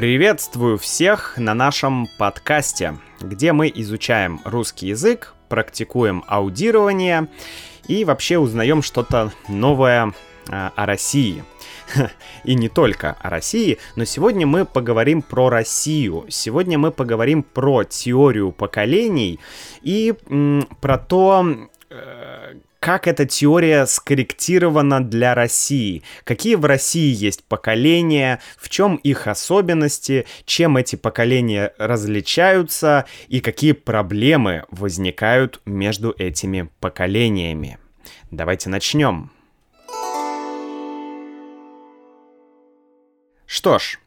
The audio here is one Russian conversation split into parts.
Приветствую всех на нашем подкасте, где мы изучаем русский язык, практикуем аудирование и вообще узнаем что-то новое э, о России. И не только о России, но сегодня мы поговорим про Россию. Сегодня мы поговорим про теорию поколений и м, про то, э, как эта теория скорректирована для России, какие в России есть поколения, в чем их особенности, чем эти поколения различаются и какие проблемы возникают между этими поколениями. Давайте начнем. Что ж,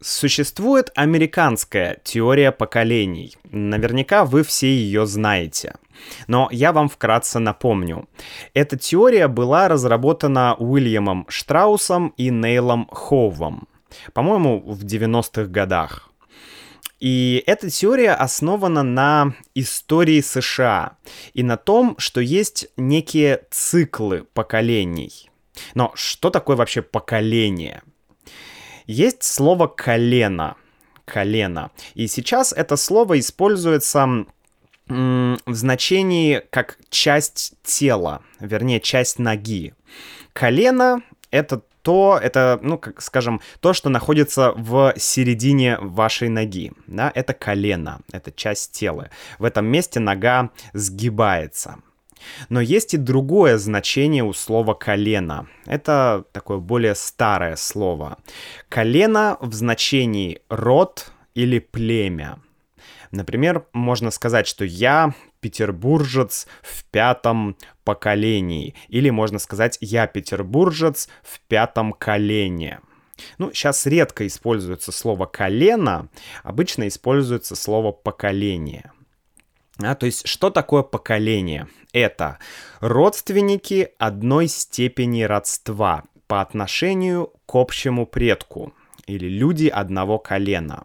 существует американская теория поколений. Наверняка вы все ее знаете. Но я вам вкратце напомню. Эта теория была разработана Уильямом Штраусом и Нейлом Хоувом, по-моему, в 90-х годах. И эта теория основана на истории США и на том, что есть некие циклы поколений. Но что такое вообще поколение? Есть слово колено. Колено. И сейчас это слово используется в значении как часть тела, вернее, часть ноги. Колено — это то, это, ну, как скажем, то, что находится в середине вашей ноги, да, это колено, это часть тела. В этом месте нога сгибается. Но есть и другое значение у слова колено. Это такое более старое слово. Колено в значении род или племя. Например, можно сказать, что я петербуржец в пятом поколении. Или можно сказать, я петербуржец в пятом колене. Ну, сейчас редко используется слово «колено», обычно используется слово «поколение». А, то есть, что такое поколение? Это родственники одной степени родства по отношению к общему предку или люди одного колена.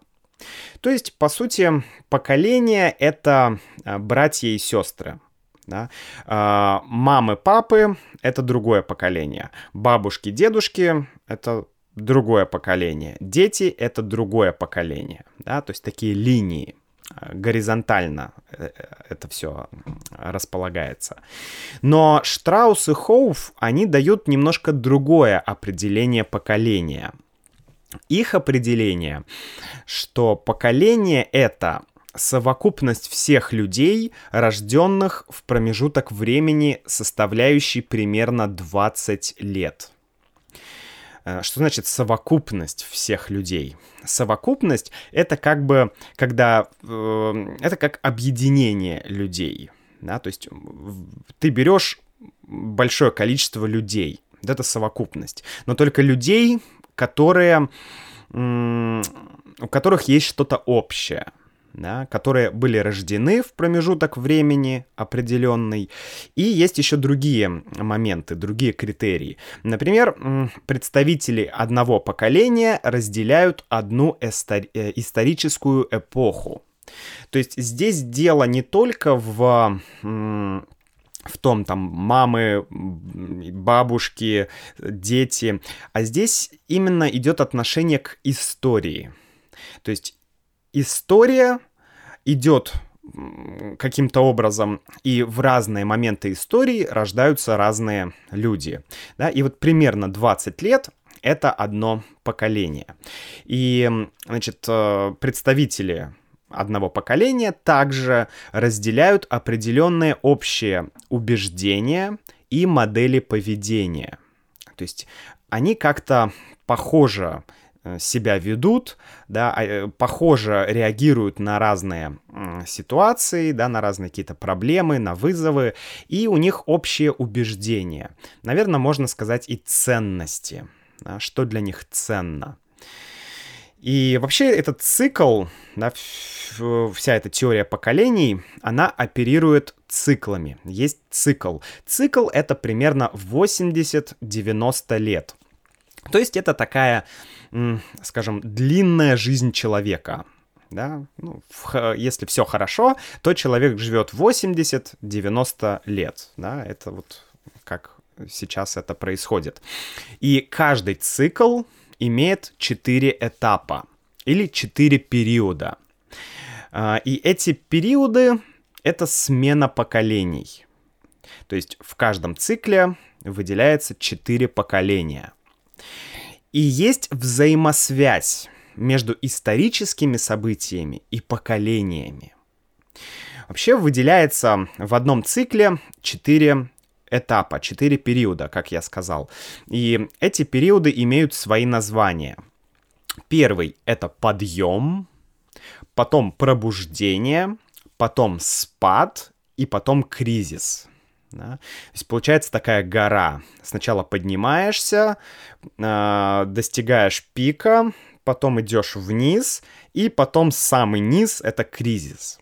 То есть, по сути, поколение — это а, братья и сестры. Да? А, мамы, папы — это другое поколение. Бабушки, дедушки — это другое поколение. Дети — это другое поколение. Да? То есть такие линии горизонтально э, э, это все располагается. Но Штраус и Хоуф, они дают немножко другое определение поколения — их определение, что поколение это совокупность всех людей, рожденных в промежуток времени, составляющий примерно 20 лет. Э, что значит совокупность всех людей? Совокупность это как бы, когда э, это как объединение людей, да, то есть ты берешь большое количество людей, это совокупность, но только людей, которые, у которых есть что-то общее, да, которые были рождены в промежуток времени определенный. И есть еще другие моменты, другие критерии. Например, представители одного поколения разделяют одну э, историческую эпоху. То есть здесь дело не только в в том там мамы, бабушки, дети. А здесь именно идет отношение к истории. То есть история идет каким-то образом, и в разные моменты истории рождаются разные люди. Да? И вот примерно 20 лет это одно поколение. И, значит, э, представители одного поколения также разделяют определенные общие убеждения и модели поведения. То есть они как-то похоже себя ведут, да, а, э, похоже реагируют на разные ситуации, да, на разные какие-то проблемы, на вызовы, и у них общие убеждения. Наверное, можно сказать и ценности, да, что для них ценно. И вообще этот цикл, да, вся эта теория поколений, она оперирует циклами. Есть цикл. Цикл — это примерно 80-90 лет. То есть это такая, скажем, длинная жизнь человека. Да? Ну, в, если все хорошо, то человек живет 80-90 лет. Да? Это вот как сейчас это происходит. И каждый цикл имеет четыре этапа. или четыре периода. А, и эти периоды — это смена поколений. То есть в каждом цикле выделяется четыре поколения. И есть взаимосвязь между историческими событиями и поколениями. Вообще выделяется в одном цикле четыре этапа, четыре периода, как я сказал. И эти периоды имеют свои названия. Первый — это подъем, потом пробуждение, потом спад и потом кризис. Да? То есть получается такая гора. Сначала поднимаешься, э, достигаешь пика, потом идешь вниз, и потом самый низ — это кризис.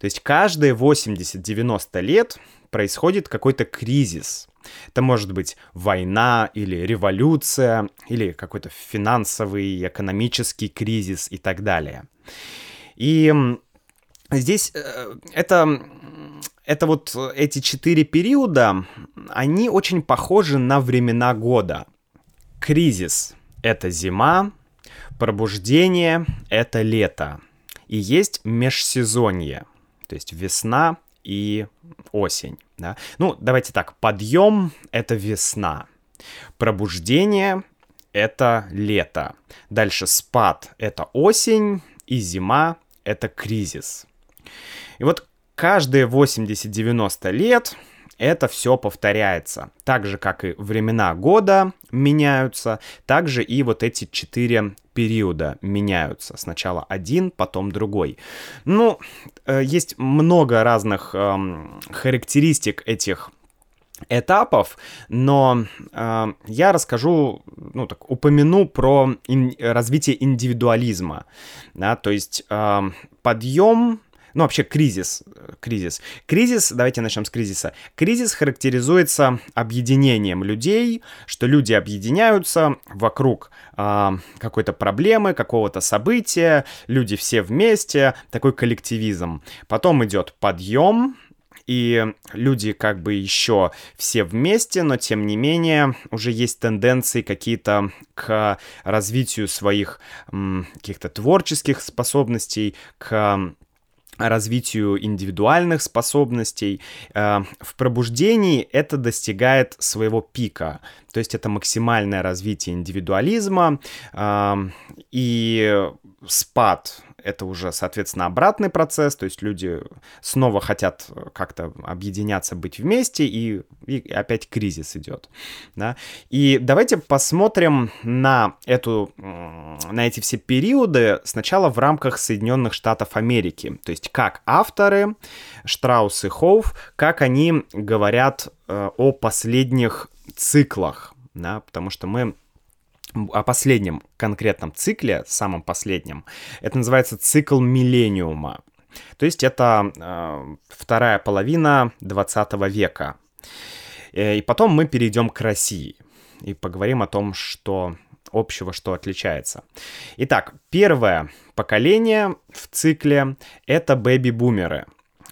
То есть каждые 80-90 лет происходит какой-то кризис. Это может быть война или революция, или какой-то финансовый, экономический кризис и так далее. И здесь э, это, это вот эти четыре периода, они очень похожи на времена года. Кризис — это зима, пробуждение — это лето. И есть межсезонье, то есть весна и осень. Да? Ну, давайте так, подъем — это весна, пробуждение — это лето, дальше спад — это осень, и зима — это кризис. И вот каждые 80-90 лет это все повторяется. Так же, как и времена года меняются, так же и вот эти четыре периода меняются. Сначала один, потом другой. Ну, э, есть много разных эм, характеристик этих этапов, но э, я расскажу, ну так, упомяну про ин- развитие индивидуализма, да, то есть э, подъем ну, вообще кризис. Кризис. Кризис, давайте начнем с кризиса. Кризис характеризуется объединением людей, что люди объединяются вокруг э, какой-то проблемы, какого-то события, люди все вместе, такой коллективизм. Потом идет подъем, и люди как бы еще все вместе, но тем не менее уже есть тенденции какие-то к развитию своих каких-то творческих способностей, к развитию индивидуальных способностей. Э, в пробуждении это достигает своего пика, то есть это максимальное развитие индивидуализма э, и спад это уже, соответственно, обратный процесс, то есть люди снова хотят как-то объединяться, быть вместе, и, и опять кризис идет. Да? И давайте посмотрим на, эту, на эти все периоды сначала в рамках Соединенных Штатов Америки, то есть как авторы, Штраус и Хоуф, как они говорят э, о последних циклах, да, потому что мы о последнем конкретном цикле, самом последнем, это называется цикл миллениума. То есть это э, вторая половина 20 века. Э, и потом мы перейдем к России и поговорим о том, что общего, что отличается. Итак, первое поколение в цикле — это бэби-бумеры.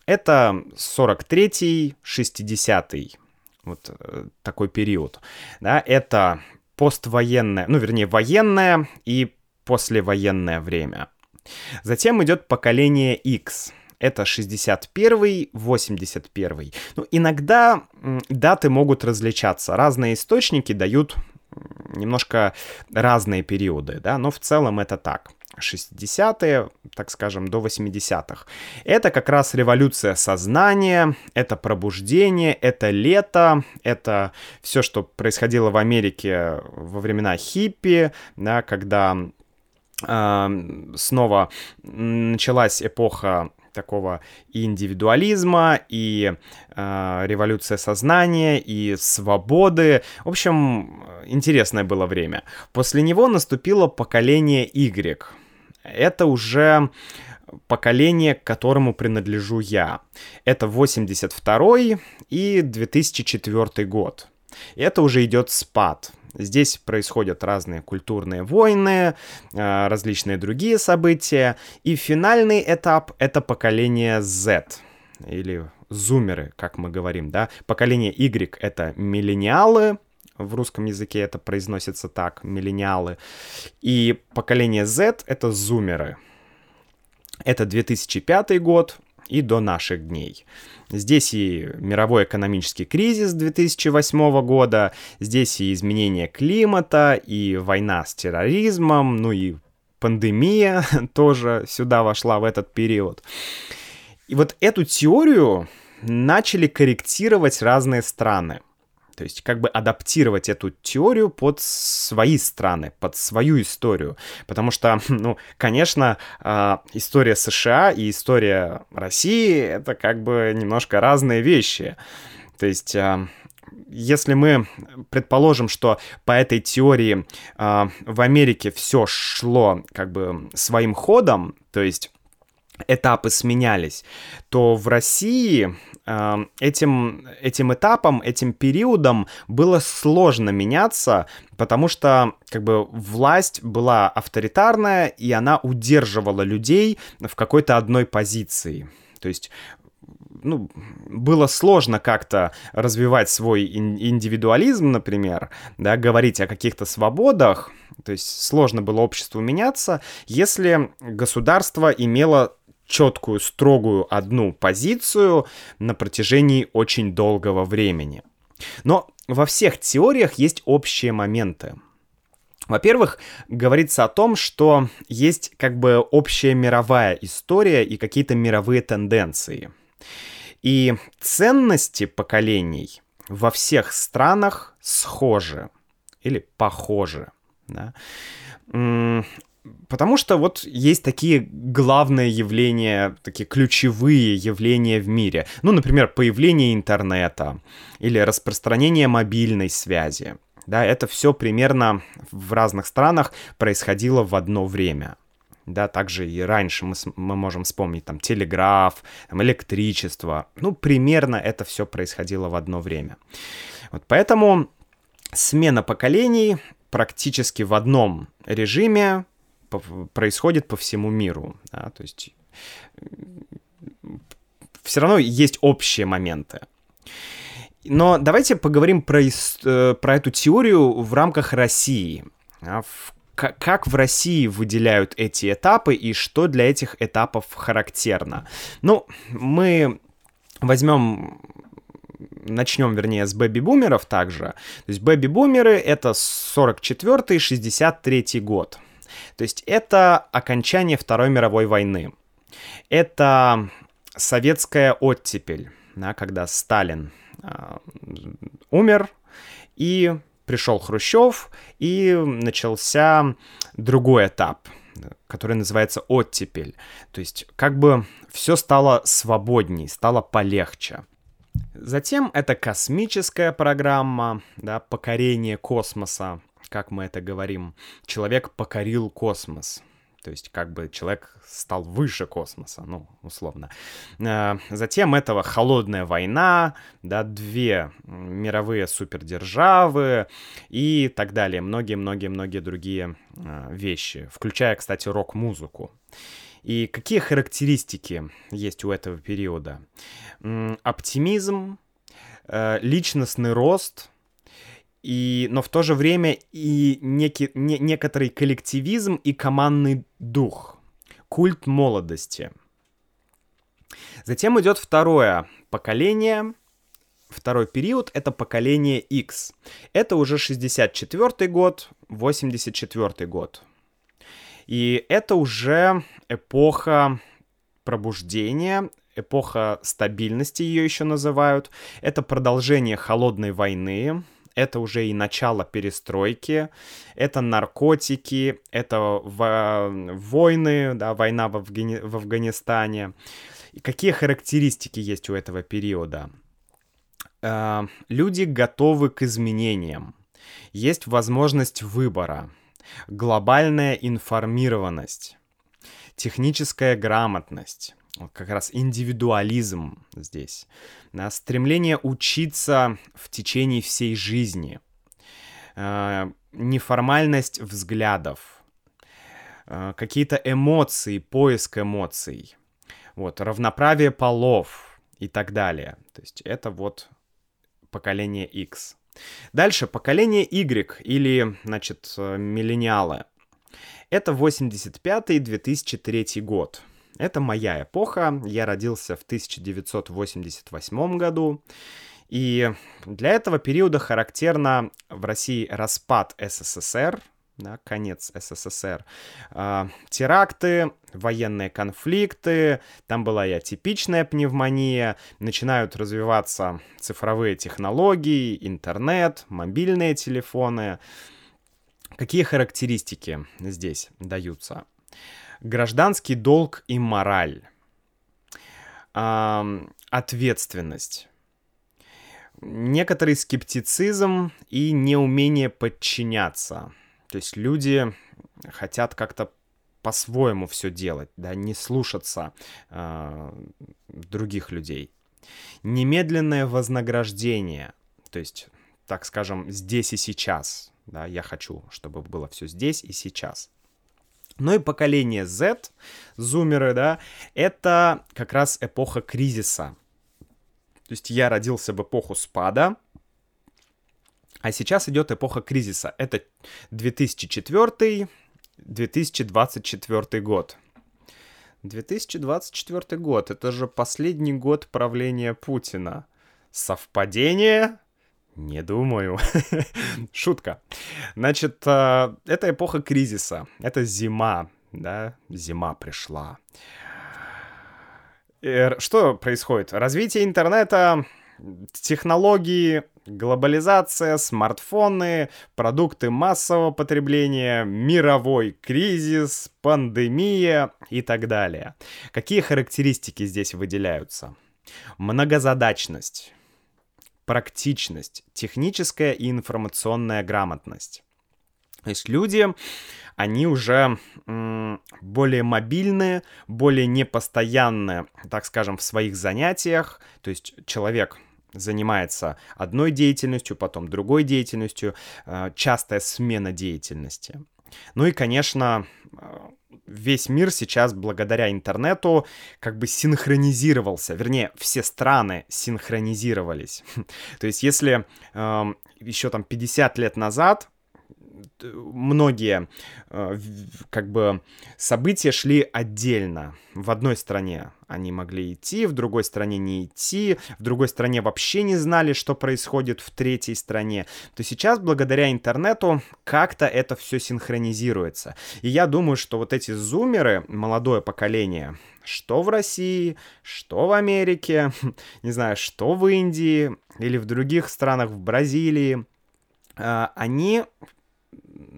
Это 43-й, 60-й, вот э, такой период. Да, это поствоенное, ну, вернее, военное и послевоенное время. Затем идет поколение X. Это 61 81 Ну, иногда даты могут различаться. Разные источники дают немножко разные периоды, да, но в целом это так. 60-е, так скажем, до 80-х. Это как раз революция сознания, это пробуждение, это лето, это все, что происходило в Америке во времена хиппи, да, когда э, снова началась эпоха такого индивидуализма, и э, революция сознания, и свободы. В общем, интересное было время. После него наступило поколение Y это уже поколение, к которому принадлежу я. Это 82 и 2004 год. Это уже идет спад. Здесь происходят разные культурные войны, а, различные другие события. И финальный этап — это поколение Z, или зумеры, как мы говорим, да. Поколение Y — это миллениалы, в русском языке это произносится так, миллениалы. И поколение Z — это зумеры. Это 2005 год и до наших дней. Здесь и мировой экономический кризис 2008 года, здесь и изменение климата, и война с терроризмом, ну и пандемия тоже сюда вошла в этот период. И вот эту теорию начали корректировать разные страны. То есть как бы адаптировать эту теорию под свои страны, под свою историю. Потому что, ну, конечно, а, история США и история России — это как бы немножко разные вещи. То есть а, если мы предположим, что по этой теории э, в Америке все шло как бы своим ходом, то есть этапы сменялись, то в России э, этим, этим этапом, этим периодом было сложно меняться, потому что как бы власть была авторитарная, и она удерживала людей в какой-то одной позиции. То есть ну, было сложно как-то развивать свой индивидуализм, например, да, говорить о каких-то свободах, то есть сложно было обществу меняться, если государство имело четкую, строгую одну позицию на протяжении очень долгого времени. Но во всех теориях есть общие моменты. Во-первых, говорится о том, что есть как бы общая мировая история и какие-то мировые тенденции. И ценности поколений во всех странах схожи или похожи. Да? Потому что вот есть такие главные явления, такие ключевые явления в мире. Ну, например, появление интернета или распространение мобильной связи. Да, это все примерно в разных странах происходило в одно время. Да, также и раньше мы, мы можем вспомнить там телеграф, там, электричество. Ну, примерно это все происходило в одно время. Вот поэтому смена поколений практически в одном режиме происходит по всему миру. Да, то есть все равно есть общие моменты. Но давайте поговорим про, э, про эту теорию в рамках России. В как в России выделяют эти этапы и что для этих этапов характерно. Ну, мы возьмем начнем, вернее, с бэби-бумеров также. То есть бэби-бумеры — это 44-63 год. То есть это окончание Второй мировой войны. Это советская оттепель, да, когда Сталин э, умер, и пришел Хрущев, и начался другой этап, который называется оттепель. То есть как бы все стало свободней, стало полегче. Затем это космическая программа, да, покорение космоса как мы это говорим, человек покорил космос. То есть как бы человек стал выше космоса, ну, условно. Э, затем этого холодная война, да, две мировые супердержавы и так далее. Многие-многие-многие другие э, вещи, включая, кстати, рок-музыку. И какие характеристики есть у этого периода? Оптимизм, э, личностный рост — и, но в то же время и некий, не, некоторый коллективизм и командный дух, культ молодости. Затем идет второе поколение, второй период — это поколение X. Это уже 64 год, 84 год. И это уже эпоха пробуждения, эпоха стабильности ее еще называют. Это продолжение холодной войны, это уже и начало перестройки, это наркотики, это войны, да, война в, Афгани... в Афганистане. И какие характеристики есть у этого периода? Э, люди готовы к изменениям. Есть возможность выбора, глобальная информированность, техническая грамотность, как раз индивидуализм здесь, да, стремление учиться в течение всей жизни, э, неформальность взглядов, э, какие-то эмоции, поиск эмоций, вот, равноправие полов и так далее. То есть это вот поколение X. Дальше поколение Y или, значит, миллениалы. Это 85-2003 год. Это моя эпоха. Я родился в 1988 году. И для этого периода характерно в России распад СССР, да, конец СССР, э, теракты, военные конфликты, там была и атипичная пневмония, начинают развиваться цифровые технологии, интернет, мобильные телефоны. Какие характеристики здесь даются? Гражданский долг и мораль. Ответственность некоторый скептицизм и неумение подчиняться. То есть люди хотят как-то по-своему все делать, да, не слушаться э, других людей. Немедленное вознаграждение, то есть, так скажем, здесь и сейчас, да, я хочу, чтобы было все здесь и сейчас. Ну и поколение Z, зумеры, да, это как раз эпоха кризиса. То есть я родился в эпоху спада, а сейчас идет эпоха кризиса. Это 2004-2024 год. 2024 год. Это же последний год правления Путина. Совпадение? Не думаю. Шутка. Значит, э, это эпоха кризиса. Это зима. Да, зима пришла. Что происходит? Развитие интернета, технологии, глобализация, смартфоны, продукты массового потребления, мировой кризис, пандемия и так далее. Какие характеристики здесь выделяются? Многозадачность, практичность, техническая и информационная грамотность. То есть люди, они уже более мобильные, более непостоянные, так скажем, в своих занятиях. То есть человек занимается одной деятельностью, потом другой деятельностью, э, частая смена деятельности. Ну и, конечно, э, весь мир сейчас благодаря интернету как бы синхронизировался, вернее, все страны синхронизировались. То есть если э, еще там 50 лет назад многие э, как бы события шли отдельно. В одной стране они могли идти, в другой стране не идти, в другой стране вообще не знали, что происходит в третьей стране. То сейчас благодаря интернету как-то это все синхронизируется. И я думаю, что вот эти зумеры, молодое поколение, что в России, что в Америке, не знаю, что в Индии или в других странах, в Бразилии, э, они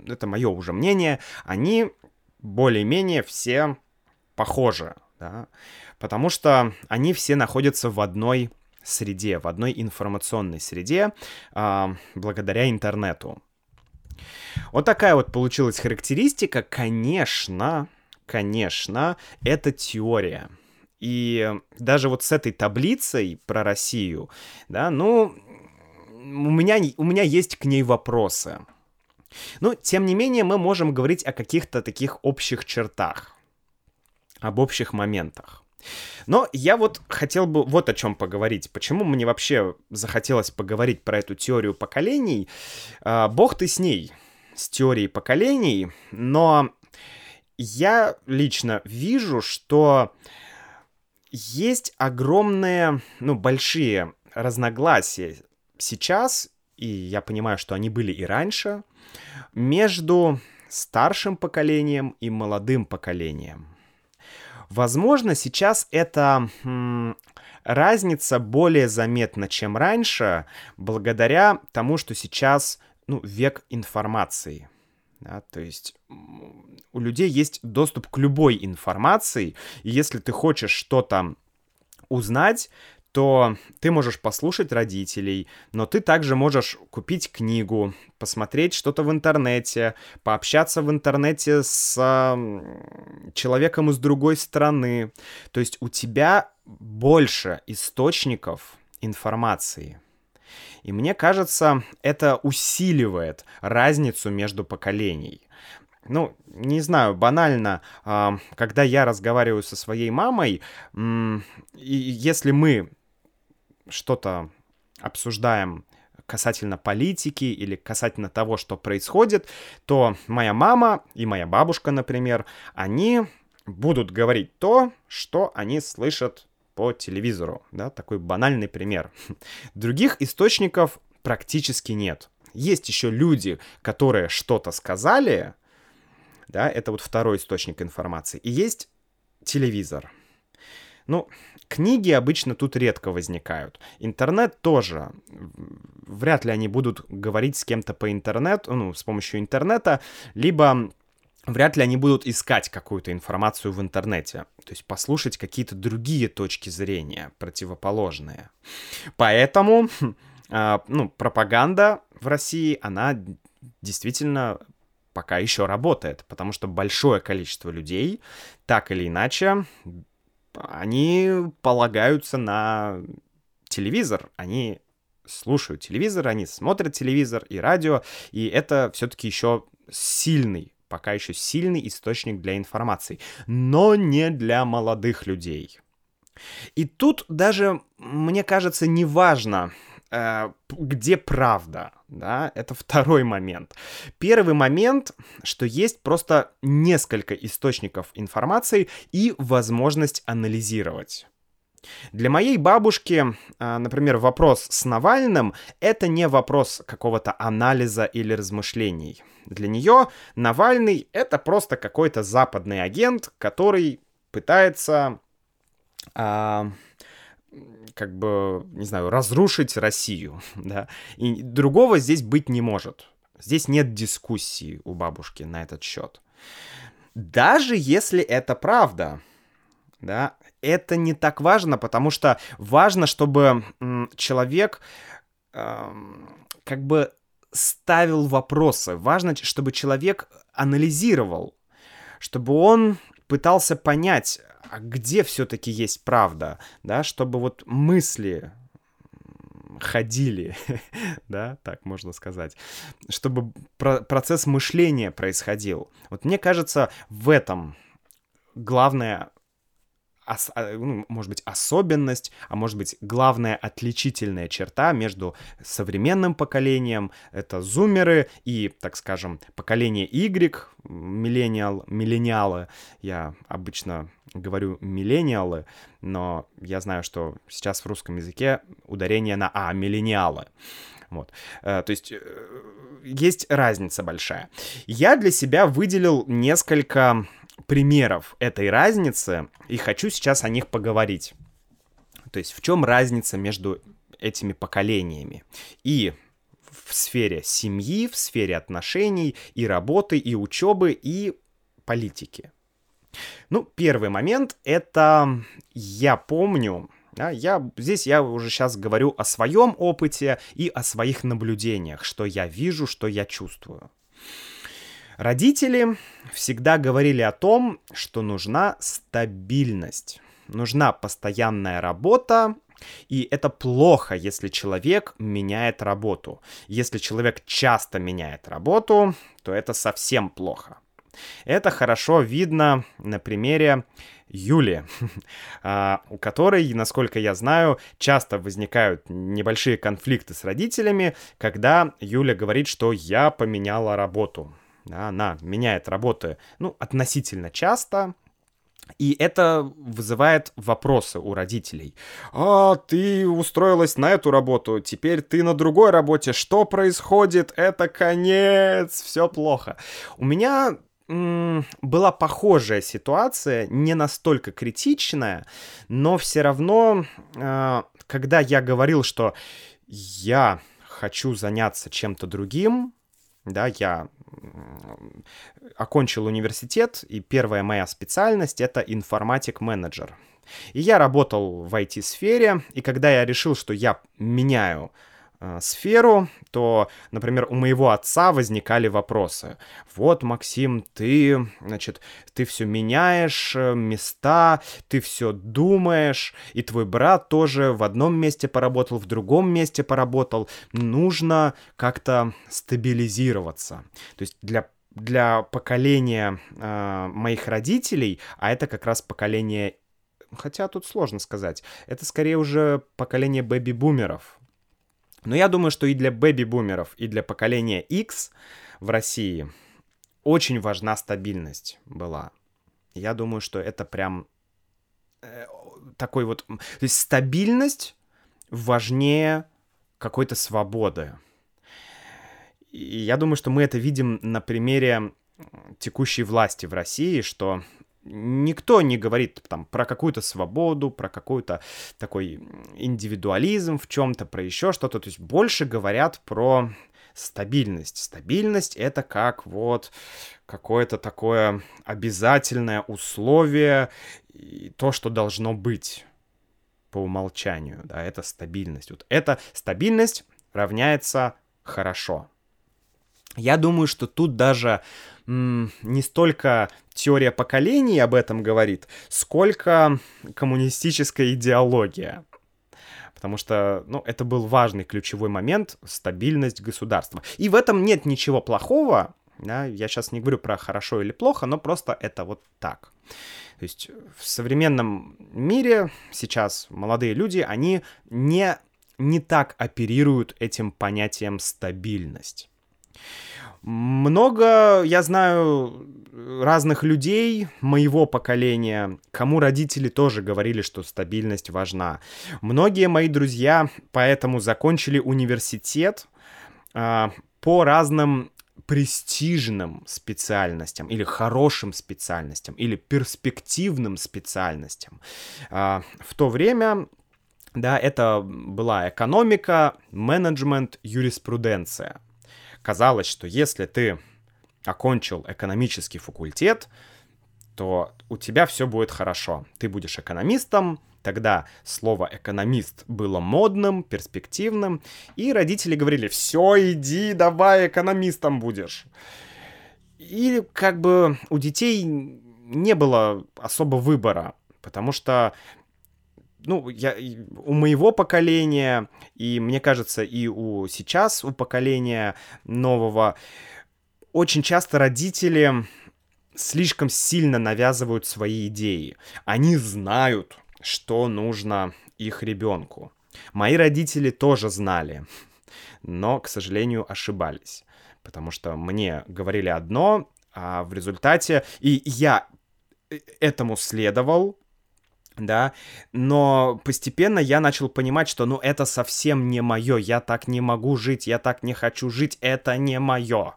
это мое уже мнение, они более-менее все похожи, да, потому что они все находятся в одной среде, в одной информационной среде, э, благодаря интернету. Вот такая вот получилась характеристика. Конечно, конечно, это теория. И даже вот с этой таблицей про Россию, да, ну, у меня, у меня есть к ней вопросы. Но, тем не менее, мы можем говорить о каких-то таких общих чертах, об общих моментах. Но я вот хотел бы вот о чем поговорить. Почему мне вообще захотелось поговорить про эту теорию поколений? А, бог ты с ней, с теорией поколений, но я лично вижу, что есть огромные, ну, большие разногласия сейчас, и я понимаю, что они были и раньше, между старшим поколением и молодым поколением. Возможно, сейчас эта м, разница более заметна, чем раньше, благодаря тому, что сейчас ну, век информации. Да, то есть у людей есть доступ к любой информации, и если ты хочешь что-то узнать, то ты можешь послушать родителей, но ты также можешь купить книгу, посмотреть что-то в интернете, пообщаться в интернете с человеком из другой страны. То есть у тебя больше источников информации. И мне кажется, это усиливает разницу между поколений. Ну, не знаю, банально, э, когда я разговариваю со своей мамой, и если мы что-то обсуждаем, касательно политики или касательно того, что происходит, то моя мама и моя бабушка, например, они будут говорить то, что они слышат по телевизору. Да, такой банальный пример. Других источников практически нет. Есть еще люди, которые что-то сказали, да, это вот второй источник информации. И есть телевизор. Ну, книги обычно тут редко возникают. Интернет тоже. Вряд ли они будут говорить с кем-то по интернету, ну, с помощью интернета, либо вряд ли они будут искать какую-то информацию в интернете, то есть послушать какие-то другие точки зрения, противоположные. Поэтому, э, ну, пропаганда в России, она действительно пока еще работает, потому что большое количество людей, так или иначе, они полагаются на телевизор, они слушают телевизор, они смотрят телевизор и радио, и это все-таки еще сильный, пока еще сильный источник для информации, но не для молодых людей. И тут даже, мне кажется, не важно, Э, где правда, да, это второй момент. Первый момент, что есть просто несколько источников информации и возможность анализировать. Для моей бабушки, э, например, вопрос с Навальным — это не вопрос какого-то анализа или размышлений. Для нее Навальный — это просто какой-то западный агент, который пытается а, как бы, не знаю, разрушить Россию, да, и другого здесь быть не может. Здесь нет дискуссии у бабушки на этот счет. Даже если это правда, да, это не так важно, потому что важно, чтобы человек э, как бы ставил вопросы. Важно, чтобы человек анализировал, чтобы он пытался понять, а где все-таки есть правда, да, чтобы вот мысли ходили, да, так можно сказать, чтобы про процесс мышления происходил. Вот мне кажется, в этом главное ос, а, ну, может быть, особенность, а может быть, главная отличительная черта между современным поколением, это зумеры, и, так скажем, поколение Y, миллениал, миллениалы, я обычно говорю миллениалы, но я знаю, что сейчас в русском языке ударение на А, миллениалы. Вот. Э, то есть э, есть разница большая. Я для себя выделил несколько примеров этой разницы, и хочу сейчас о них поговорить. То есть в чем разница между этими поколениями? И в сфере семьи, в сфере отношений, и работы, и учебы, и политики. Ну, первый момент — это я помню, да, я, здесь я уже сейчас говорю о своем опыте и о своих наблюдениях, что я вижу, что я чувствую. Родители всегда говорили о том, что нужна стабильность, нужна постоянная работа, и это плохо, если человек меняет работу. Если человек часто меняет работу, то это совсем плохо. Это хорошо видно на примере Юли, а, у которой, насколько я знаю, часто возникают небольшие конфликты с родителями, когда Юля говорит, что я поменяла работу да, она меняет работы, ну, относительно часто, и это вызывает вопросы у родителей. «А, ты устроилась на эту работу, теперь ты на другой работе, что происходит? Это конец, все плохо». У меня была похожая ситуация, не настолько критичная, но все равно, а, когда я говорил, что я хочу заняться чем-то другим, да, я окончил университет, и первая моя специальность — это информатик-менеджер. И я работал в IT-сфере, и когда я решил, что я меняю э, сферу, то, например, у моего отца возникали вопросы. Вот, Максим, ты, значит, ты все меняешь э, места, ты все думаешь, и твой брат тоже в одном месте поработал, в другом месте поработал. Нужно как-то стабилизироваться. То есть для для поколения э, моих родителей, а это как раз поколение Хотя тут сложно сказать. Это скорее уже поколение бэби-бумеров, Но я думаю, что и для бэби-бумеров, и для поколения X в России очень важна стабильность была. Я думаю, что это прям э, такой вот... То есть стабильность важнее какой-то свободы. И я думаю, что мы это видим на примере текущей власти в России, что никто не говорит там про какую-то свободу, про какой-то такой индивидуализм в чем-то, про еще что-то. То есть больше говорят про стабильность. Стабильность это как вот какое-то такое обязательное условие, то, что должно быть по умолчанию, да, это стабильность. Вот эта стабильность равняется хорошо. Я думаю, что тут даже не столько теория поколений об этом говорит, сколько коммунистическая идеология. Потому что, ну, это был важный ключевой момент — стабильность государства. И в этом нет ничего плохого, да, я сейчас не говорю про хорошо или плохо, но просто это вот так. То есть в современном мире сейчас молодые люди, они не, не так оперируют этим понятием стабильность. Много, я знаю, разных людей моего поколения, кому родители тоже говорили, что стабильность важна. Многие мои друзья поэтому закончили университет э, по разным престижным специальностям или хорошим специальностям или перспективным специальностям. Э, в то время да, это была экономика, менеджмент, юриспруденция казалось, что если ты окончил экономический факультет, то у тебя все будет хорошо. Ты будешь экономистом, тогда слово экономист было модным, перспективным, и родители говорили, все, иди, давай экономистом будешь. И как бы у детей не было особо выбора, потому что ну, я, у моего поколения, и мне кажется, и у сейчас, у поколения нового, очень часто родители слишком сильно навязывают свои идеи. Они знают, что нужно их ребенку. Мои родители тоже знали, но, к сожалению, ошибались. Потому что мне говорили одно, а в результате... И я э, этому следовал, да, но постепенно я начал понимать, что, ну, это совсем не мое, я так не могу жить, я так не хочу жить, это не мое.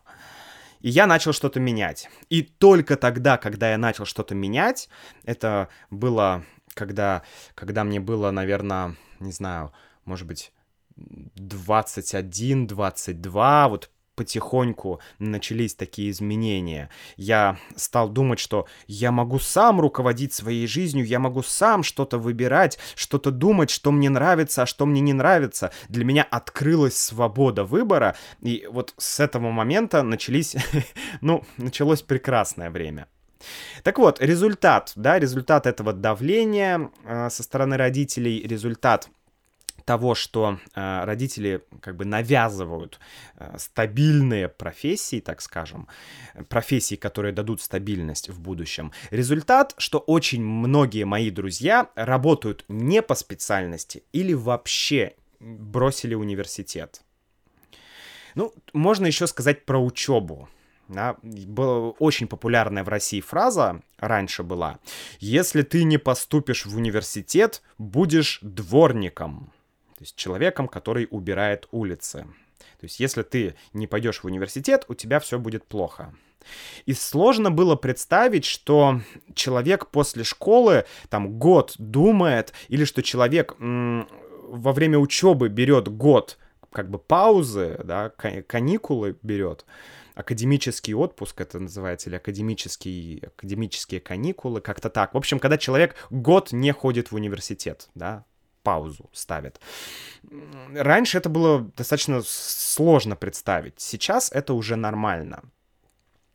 И я начал что-то менять. И только тогда, когда я начал что-то менять, это было, когда, когда мне было, наверное, не знаю, может быть, 21, 22, вот потихоньку начались такие изменения. Я стал думать, что я могу сам руководить своей жизнью, я могу сам что-то выбирать, что-то думать, что мне нравится, а что мне не нравится. Для меня открылась свобода выбора, и вот с этого момента начались, ну, началось прекрасное время. Так вот, результат, да, результат этого давления э, со стороны родителей, результат того, что э, родители как бы навязывают э, стабильные профессии, так скажем, профессии, которые дадут стабильность в будущем. Результат, что очень многие мои друзья работают не по специальности или вообще бросили университет. Ну, можно еще сказать про учебу. Да, была очень популярная в России фраза раньше была. Если ты не поступишь в университет, будешь дворником. То есть человеком, который убирает улицы. То есть если ты не пойдешь в университет, у тебя все будет плохо. И сложно было представить, что человек после школы там год думает, или что человек м- во время учебы берет год как бы паузы, да, каникулы берет, академический отпуск это называется, или академический, академические каникулы, как-то так. В общем, когда человек год не ходит в университет, да, паузу ставят. Раньше это было достаточно сложно представить. Сейчас это уже нормально.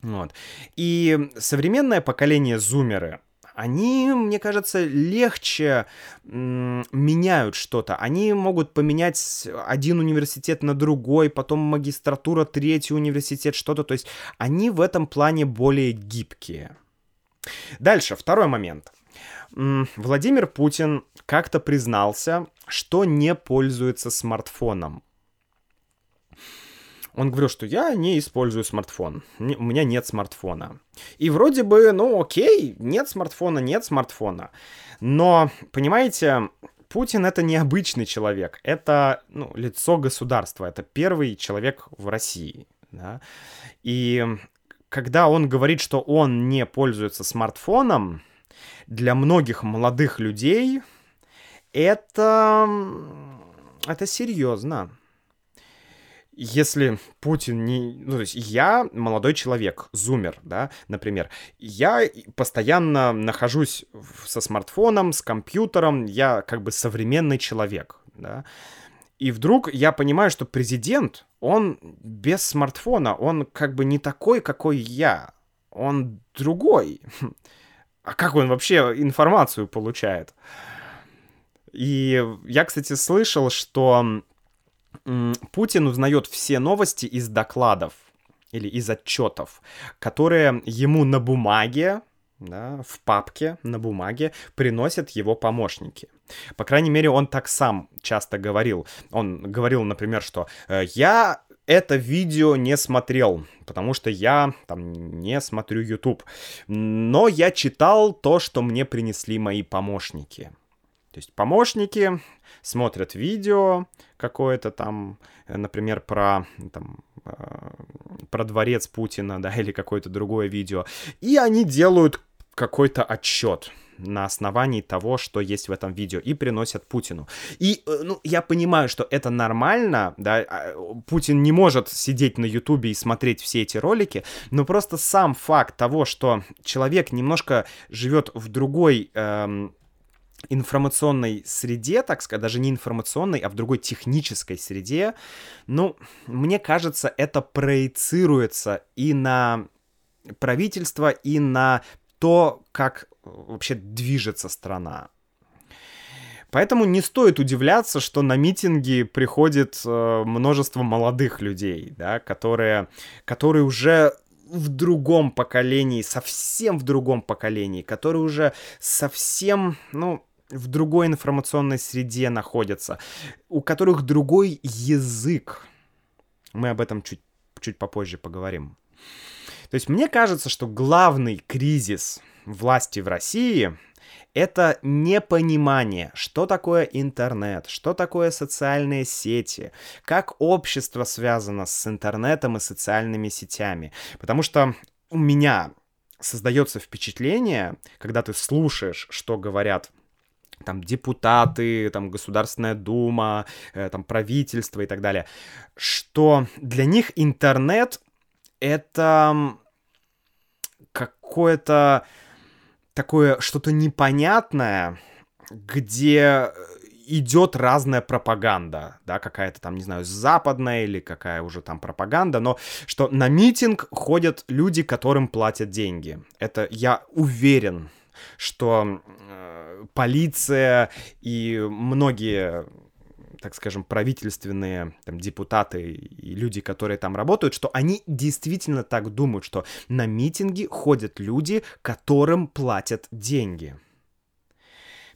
Вот. И современное поколение зумеры, они, мне кажется, легче меняют что-то. Они могут поменять один университет на другой, потом магистратура, третий университет, что-то. То есть они в этом плане более гибкие. Дальше, второй момент. Владимир Путин как-то признался, что не пользуется смартфоном. он говорил, что я не использую смартфон, у меня нет смартфона. И вроде бы, ну окей, нет смартфона, нет смартфона. Но, понимаете, Путин это необычный человек, это ну, лицо государства, это первый человек в России. Да? И когда он говорит, что он не пользуется смартфоном, для многих молодых людей это, это серьезно если Путин не... Ну, то есть я молодой человек, зумер, да, например. Я постоянно нахожусь со смартфоном, с компьютером, я как бы современный человек, да. И вдруг я понимаю, что президент, он без смартфона, он как бы не такой, какой я. Он другой. А как он вообще информацию получает? И я, кстати, слышал, что Путин узнает все новости из докладов или из отчетов, которые ему на бумаге, да, в папке на бумаге приносят его помощники. По крайней мере, он так сам часто говорил. Он говорил, например, что э, я это видео не смотрел, потому что я там не смотрю YouTube. Но я читал то, что мне принесли мои помощники. То есть помощники смотрят видео какое-то там, э, например, про, там, э, про дворец Путина, да, или какое-то другое видео, и они делают какой-то отчет на основании того, что есть в этом видео, и приносят Путину. И, э, ну, я понимаю, что это нормально, да, а, Путин не может сидеть на Ютубе и смотреть все эти ролики, но просто сам факт того, что человек немножко живет в другой эм, информационной среде, так сказать, даже не информационной, а в другой технической среде, ну, мне кажется, это проецируется и на правительство, и на то, как вообще движется страна. Поэтому не стоит удивляться, что на митинги приходит э, множество молодых людей, да, которые, которые уже в другом поколении, совсем в другом поколении, которые уже совсем, ну, в другой информационной среде находятся, у которых другой язык. Мы об этом чуть, чуть попозже поговорим. То есть мне кажется, что главный кризис власти в России это непонимание, что такое интернет, что такое социальные сети, как общество связано с интернетом и социальными сетями. Потому что у меня создается впечатление, когда ты слушаешь, что говорят там депутаты, там Государственная Дума, э, там правительство и так далее, что для них интернет это какое-то такое что-то непонятное, где идет разная пропаганда, да, какая-то там, не знаю, западная или какая уже там пропаганда, но что на митинг ходят люди, которым платят деньги. Это я уверен, что э, полиция и многие так скажем, правительственные там, депутаты и люди, которые там работают, что они действительно так думают, что на митинги ходят люди, которым платят деньги.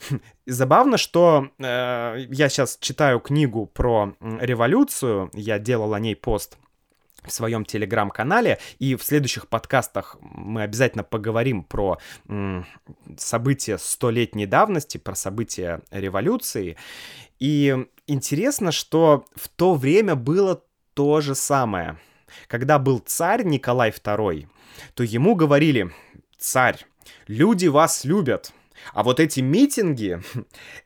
Забавно, что э, я сейчас читаю книгу про революцию, я делал о ней пост в своем телеграм-канале, и в следующих подкастах мы обязательно поговорим про м, события столетней давности, про события революции. И интересно, что в то время было то же самое. Когда был царь Николай II, то ему говорили, царь, люди вас любят, а вот эти митинги,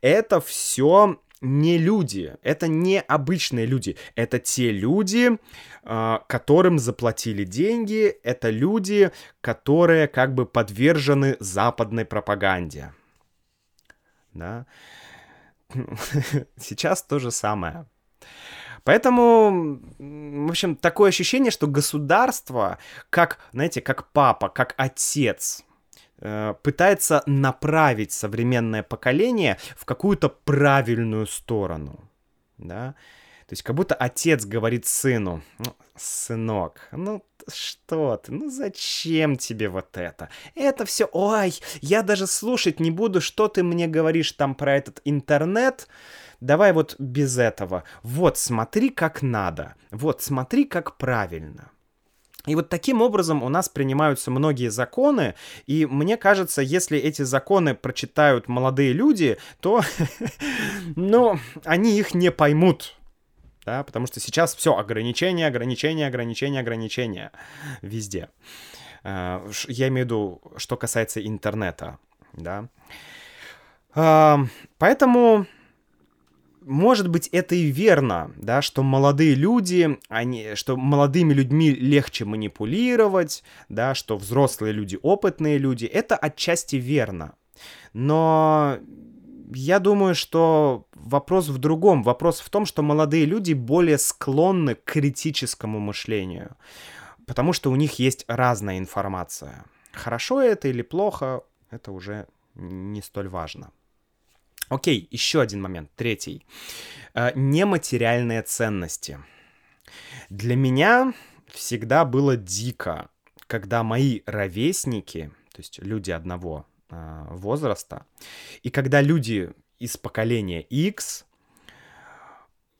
это все не люди, это не обычные люди, это те люди, а, которым заплатили деньги, это люди, которые как бы подвержены западной пропаганде. Да? Сейчас то же самое. Поэтому, в общем, такое ощущение, что государство, как, знаете, как папа, как отец, Э, пытается направить современное поколение в какую-то правильную сторону, да, то есть как будто отец говорит сыну, ну, сынок, ну, что ты, ну зачем тебе вот это? Это все, ой, я даже слушать не буду, что ты мне говоришь там про этот интернет. Давай вот без этого. Вот, смотри, как надо. Вот, смотри, как правильно. И вот таким образом у нас принимаются многие законы, и мне кажется, если эти законы прочитают молодые люди, то, ну, они их не поймут, да, потому что сейчас все ограничения, ограничения, ограничения, ограничения везде. Э, я имею в виду, что касается интернета, да. Поэтому может быть, это и верно, да, что молодые люди, они, что молодыми людьми легче манипулировать, да, что взрослые люди, опытные люди, это отчасти верно. Но я думаю, что вопрос в другом. Вопрос в том, что молодые люди более склонны к критическому мышлению, потому что у них есть разная информация. Хорошо это или плохо, это уже не столь важно. Окей, еще один момент, третий. Э, нематериальные ценности. Для меня всегда было дико, когда мои ровесники, то есть люди одного э, возраста, и когда люди из поколения X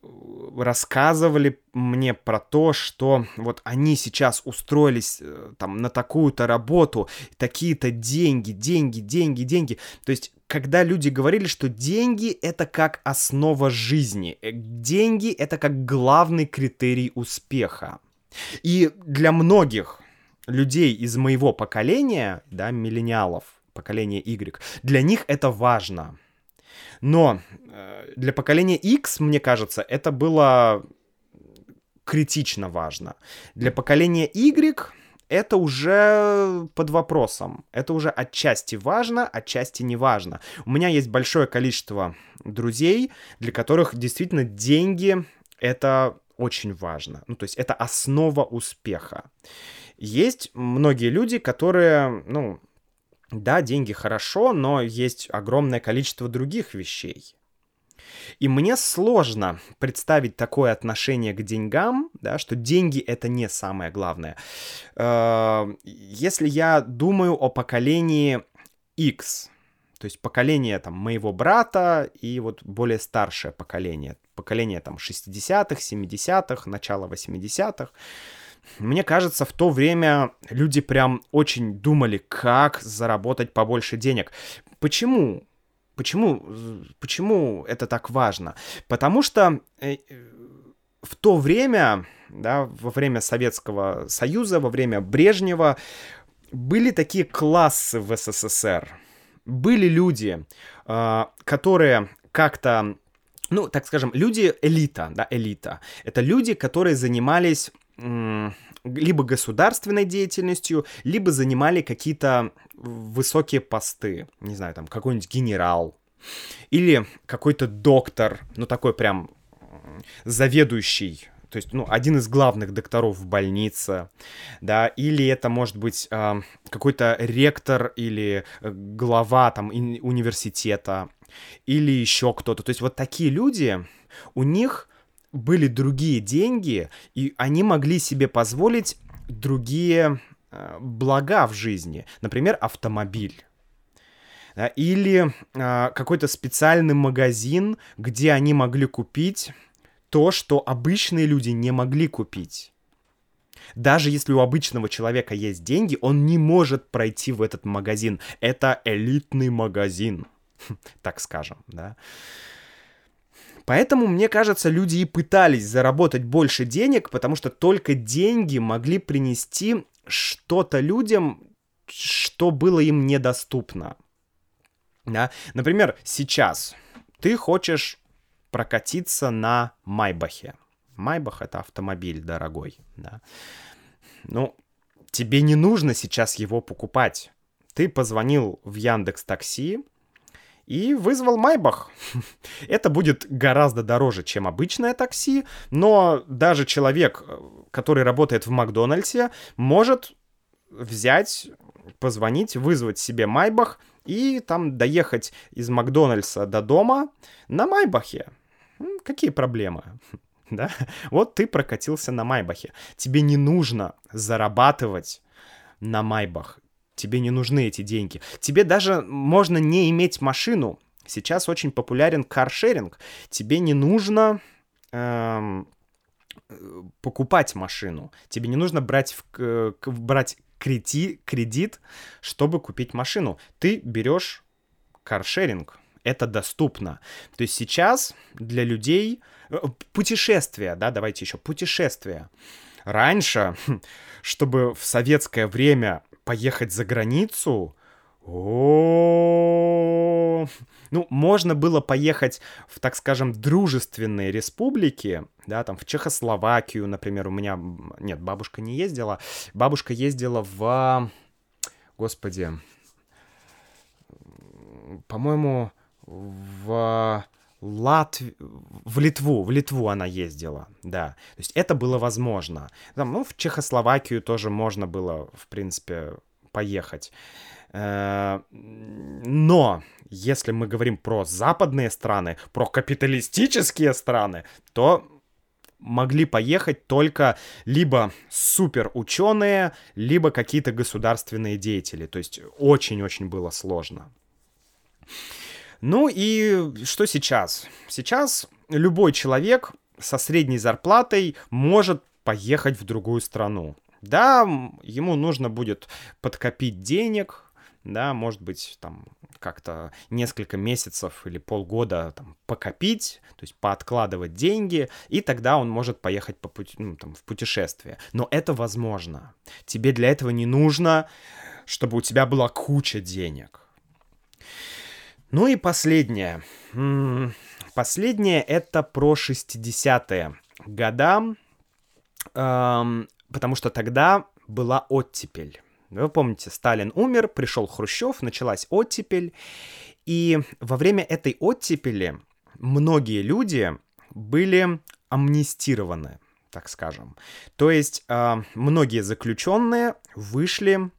рассказывали мне про то, что вот они сейчас устроились э, там на такую-то работу, такие-то деньги, деньги, деньги, деньги. То есть, когда люди говорили, что деньги это как основа жизни, э, деньги это как главный критерий успеха. И для многих людей из моего поколения, да, миллениалов, поколения Y, для них это важно. Но э, для поколения X, мне кажется, это было критично важно. Для поколения Y это уже под вопросом. Это уже отчасти важно, отчасти не важно. У меня есть большое количество друзей, для которых действительно деньги это очень важно. Ну, то есть это основа успеха. Есть многие люди, которые, ну, да, деньги хорошо, но есть огромное количество других вещей. И мне сложно представить такое отношение к деньгам, да, что деньги это не самое главное. Э, если я думаю о поколении X, то есть поколение там моего брата и вот более старшее поколение, поколение там 60-х, 70-х, начало 80-х, мне кажется, в то время люди прям очень думали, как заработать побольше денег. Почему? Почему, почему это так важно? Потому что э, в то время, да, во время Советского Союза, во время Брежнева, были такие классы в СССР. Были люди, а, которые как-то ну, так скажем, люди элита, да, элита. Это люди, которые занимались либо государственной деятельностью, либо занимали какие-то высокие посты. Не знаю, там какой-нибудь генерал. Или какой-то доктор, ну такой прям заведующий то есть, ну, один из главных докторов в больнице, да, или это может быть э, какой-то ректор или э, глава там университета, или еще кто-то. То есть вот такие люди, у них были другие деньги, и они могли себе позволить другие э, блага в жизни. Например, автомобиль. Или э, какой-то специальный магазин, где они могли купить то, что обычные люди не могли купить. Даже если у обычного человека есть деньги, он не может пройти в этот магазин. Это элитный магазин, так скажем, да. Поэтому, мне кажется, люди и пытались заработать больше денег, потому что только деньги могли принести что-то людям, что было им недоступно. Да? Например, сейчас ты хочешь прокатиться на Майбахе. Майбах — это автомобиль дорогой, да. Ну, тебе не нужно сейчас его покупать. Ты позвонил в Яндекс Такси, и вызвал Майбах. Это будет гораздо дороже, чем обычное такси, но даже человек, который работает в Макдональдсе, может взять, позвонить, вызвать себе Майбах и там доехать из Макдональдса до дома на Майбахе. Какие проблемы? да? Вот ты прокатился на Майбахе. Тебе не нужно зарабатывать на Майбах. Тебе не нужны эти деньги. Тебе даже можно не иметь машину. Сейчас очень популярен каршеринг. Тебе не нужно эм, покупать машину. Тебе не нужно брать, в, брать кредит, кредит, чтобы купить машину. Ты берешь каршеринг. Это доступно. То есть сейчас для людей э, путешествия, да, давайте еще путешествия. Раньше, чтобы в советское время поехать за границу, о, ну, можно было поехать в, так скажем, дружественные республики, да, там в Чехословакию, например, у меня, нет, бабушка не ездила, бабушка ездила в, господи, по-моему, в Латв... в Литву, в Литву она ездила, да. То есть это было возможно. Там, ну, в Чехословакию тоже можно было, в принципе, поехать. Э, но если мы говорим про западные страны, про капиталистические страны, то могли поехать только либо супер ученые, либо какие-то государственные деятели. То есть очень-очень было сложно. Ну и что сейчас? Сейчас любой человек со средней зарплатой может поехать в другую страну. Да, ему нужно будет подкопить денег, да, может быть, там как-то несколько месяцев или полгода там, покопить, то есть пооткладывать деньги, и тогда он может поехать по пути, ну, там, в путешествие. Но это возможно. Тебе для этого не нужно, чтобы у тебя была куча денег. Ну и последнее. Последнее это про 60-е года, потому что тогда была оттепель. Вы помните, Сталин умер, пришел Хрущев, началась оттепель, и во время этой оттепели многие люди были амнистированы, так скажем. То есть э, многие заключенные вышли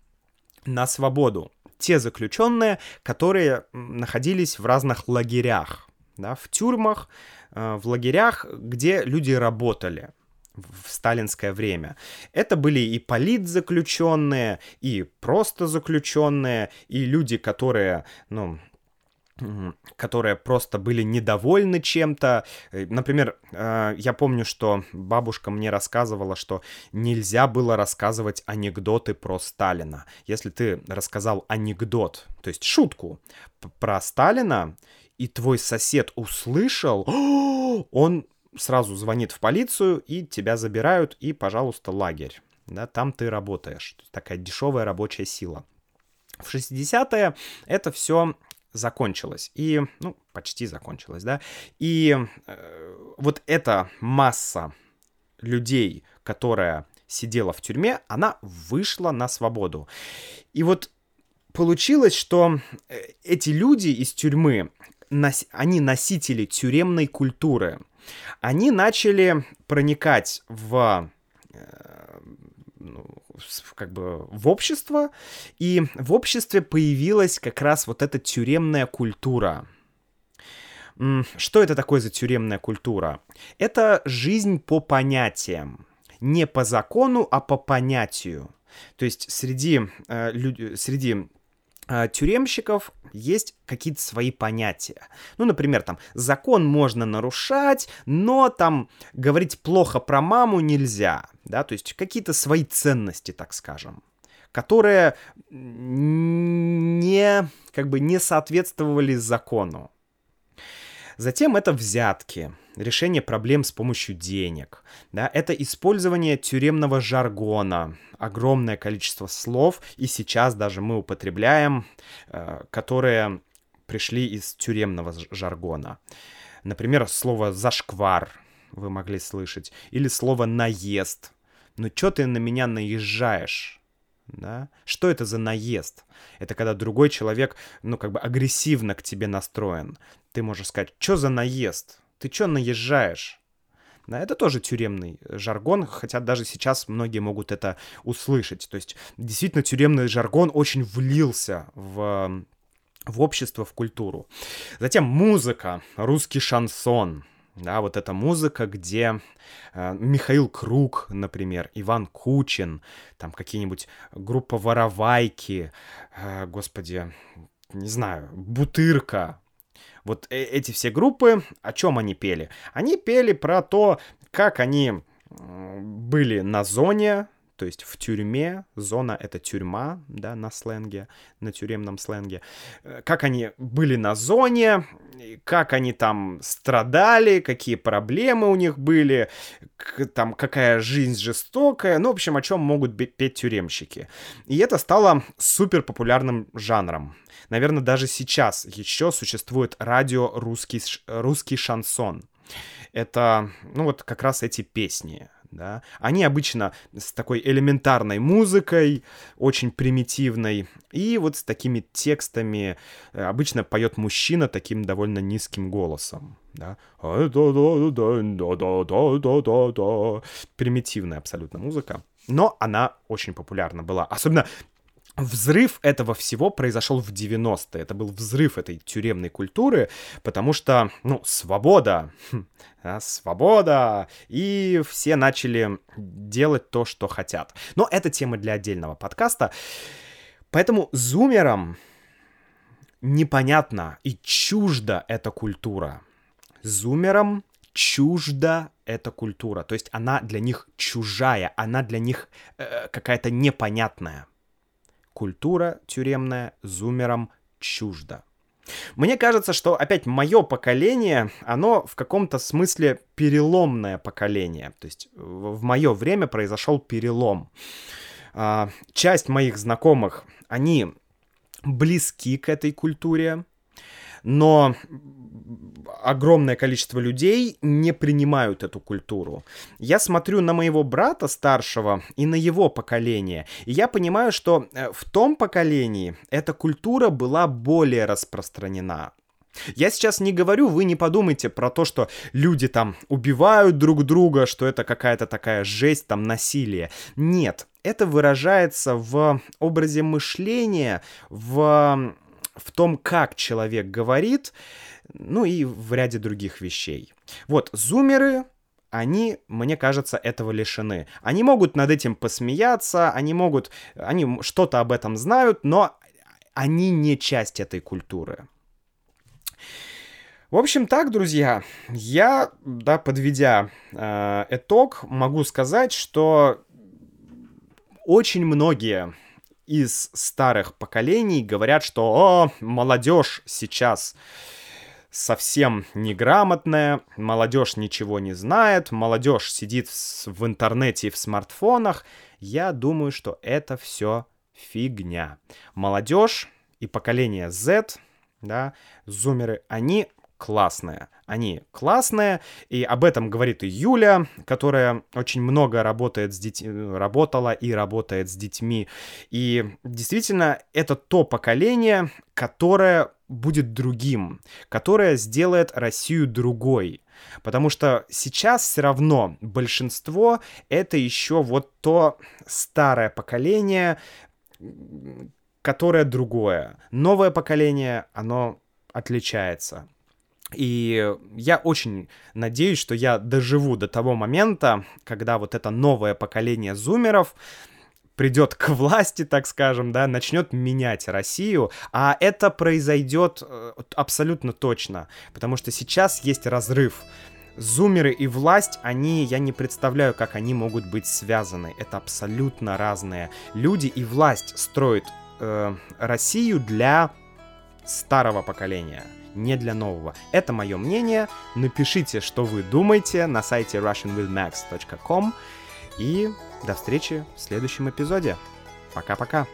на свободу те заключенные, которые находились в разных лагерях, да, в тюрьмах, э, в лагерях, где люди работали в сталинское время. Это были и политзаключенные, и просто заключенные, и люди, которые, ну, которые просто были недовольны чем-то. Э, например, э, я помню, что бабушка мне рассказывала, что нельзя было рассказывать анекдоты про Сталина. Если ты рассказал анекдот, то есть шутку про Сталина, и твой сосед услышал, он сразу звонит в полицию, и тебя забирают, и, пожалуйста, лагерь. Да, там ты работаешь. Такая дешевая рабочая сила. В 60-е это все закончилась. И, ну, почти закончилась, да. И э, вот эта масса людей, которая сидела в тюрьме, она вышла на свободу. И вот получилось, что э, эти люди из тюрьмы, они носители тюремной культуры. Они начали проникать в э, ну, как бы в общество, и в обществе появилась как раз вот эта тюремная культура. Что это такое за тюремная культура? Это жизнь по понятиям. Не по закону, а по понятию. То есть среди, э, люд... среди э, тюремщиков есть какие-то свои понятия. Ну, например, там, закон можно нарушать, но там говорить плохо про маму нельзя да, то есть какие-то свои ценности, так скажем, которые не, как бы не соответствовали закону. Затем это взятки, решение проблем с помощью денег, да, это использование тюремного жаргона, огромное количество слов, и сейчас даже мы употребляем, э, которые пришли из тюремного жаргона. Например, слово «зашквар» вы могли слышать, или слово «наезд», ну чё ты на меня наезжаешь? Да? Что это за наезд? Это когда другой человек, ну, как бы агрессивно к тебе настроен. Ты можешь сказать, что за наезд? Ты чё наезжаешь? Да, это тоже тюремный жаргон, хотя даже сейчас многие могут это услышать. То есть, действительно, тюремный жаргон очень влился в, в общество, в культуру. Затем музыка, русский шансон, да, вот эта музыка, где э, Михаил Круг, например, Иван Кучин, там какие-нибудь группа Воровайки, э, господи, не знаю, Бутырка, вот э эти все группы, о чем они пели? Они пели про то, как они были на зоне, то есть в тюрьме, зона — это тюрьма, да, на сленге, на тюремном сленге, э, как они были на зоне, как они там страдали, какие проблемы у них были, там какая жизнь жестокая, ну, в общем, о чем могут петь тюремщики. И это стало супер популярным жанром. Наверное, даже сейчас еще существует радио «Русский, русский шансон». Это, ну, вот как раз эти песни, да. Они обычно с такой элементарной музыкой, очень примитивной, и вот с такими текстами э, обычно поет мужчина таким довольно низким голосом, да. Примитивная абсолютно музыка, но она очень популярна была, особенно Взрыв этого всего произошел в 90-е. Это был взрыв этой тюремной культуры, потому что, ну, свобода, да, свобода, и все начали делать то, что хотят. Но это тема для отдельного подкаста. Поэтому зумерам непонятна и чужда эта культура. Зумерам чужда эта культура. То есть она для них чужая, она для них э, какая-то непонятная культура тюремная зумерам чужда. Мне кажется, что опять мое поколение, оно в каком-то смысле переломное поколение. То есть в мое время произошел перелом. А, часть моих знакомых, они близки к этой культуре, но огромное количество людей не принимают эту культуру. Я смотрю на моего брата старшего и на его поколение, и я понимаю, что э, в том поколении эта культура была более распространена. Я сейчас не говорю, вы не подумайте про то, что люди там убивают друг друга, что это какая-то такая жесть, там насилие. Нет, это выражается в образе мышления, в в том, как человек говорит, ну и в ряде других вещей. Вот, зумеры, они, мне кажется, этого лишены. Они могут над этим посмеяться, они могут, они что-то об этом знают, но они не часть этой культуры. В общем, так, друзья, я, да, подведя э, итог, могу сказать, что очень многие из старых поколений говорят, что «О, молодежь сейчас совсем неграмотная, молодежь ничего не знает, молодежь сидит в интернете и в смартфонах». Я думаю, что это все фигня. Молодежь и поколение Z, да, зумеры, они классные. Они классные, и об этом говорит Юля, которая очень много работает с детьми, работала и работает с детьми. И действительно, это то поколение, которое будет другим, которое сделает Россию другой. Потому что сейчас все равно большинство это еще вот то старое поколение, которое другое. Новое поколение, оно отличается. И я очень надеюсь, что я доживу до того момента, когда вот это новое поколение зумеров придет к власти, так скажем, да, начнет менять Россию, а это произойдет э, абсолютно точно, потому что сейчас есть разрыв. Зумеры и власть, они, я не представляю, как они могут быть связаны. Это абсолютно разные люди, и власть строит э, Россию для старого поколения не для нового. Это мое мнение. Напишите, что вы думаете на сайте russianwithmax.com. И до встречи в следующем эпизоде. Пока-пока.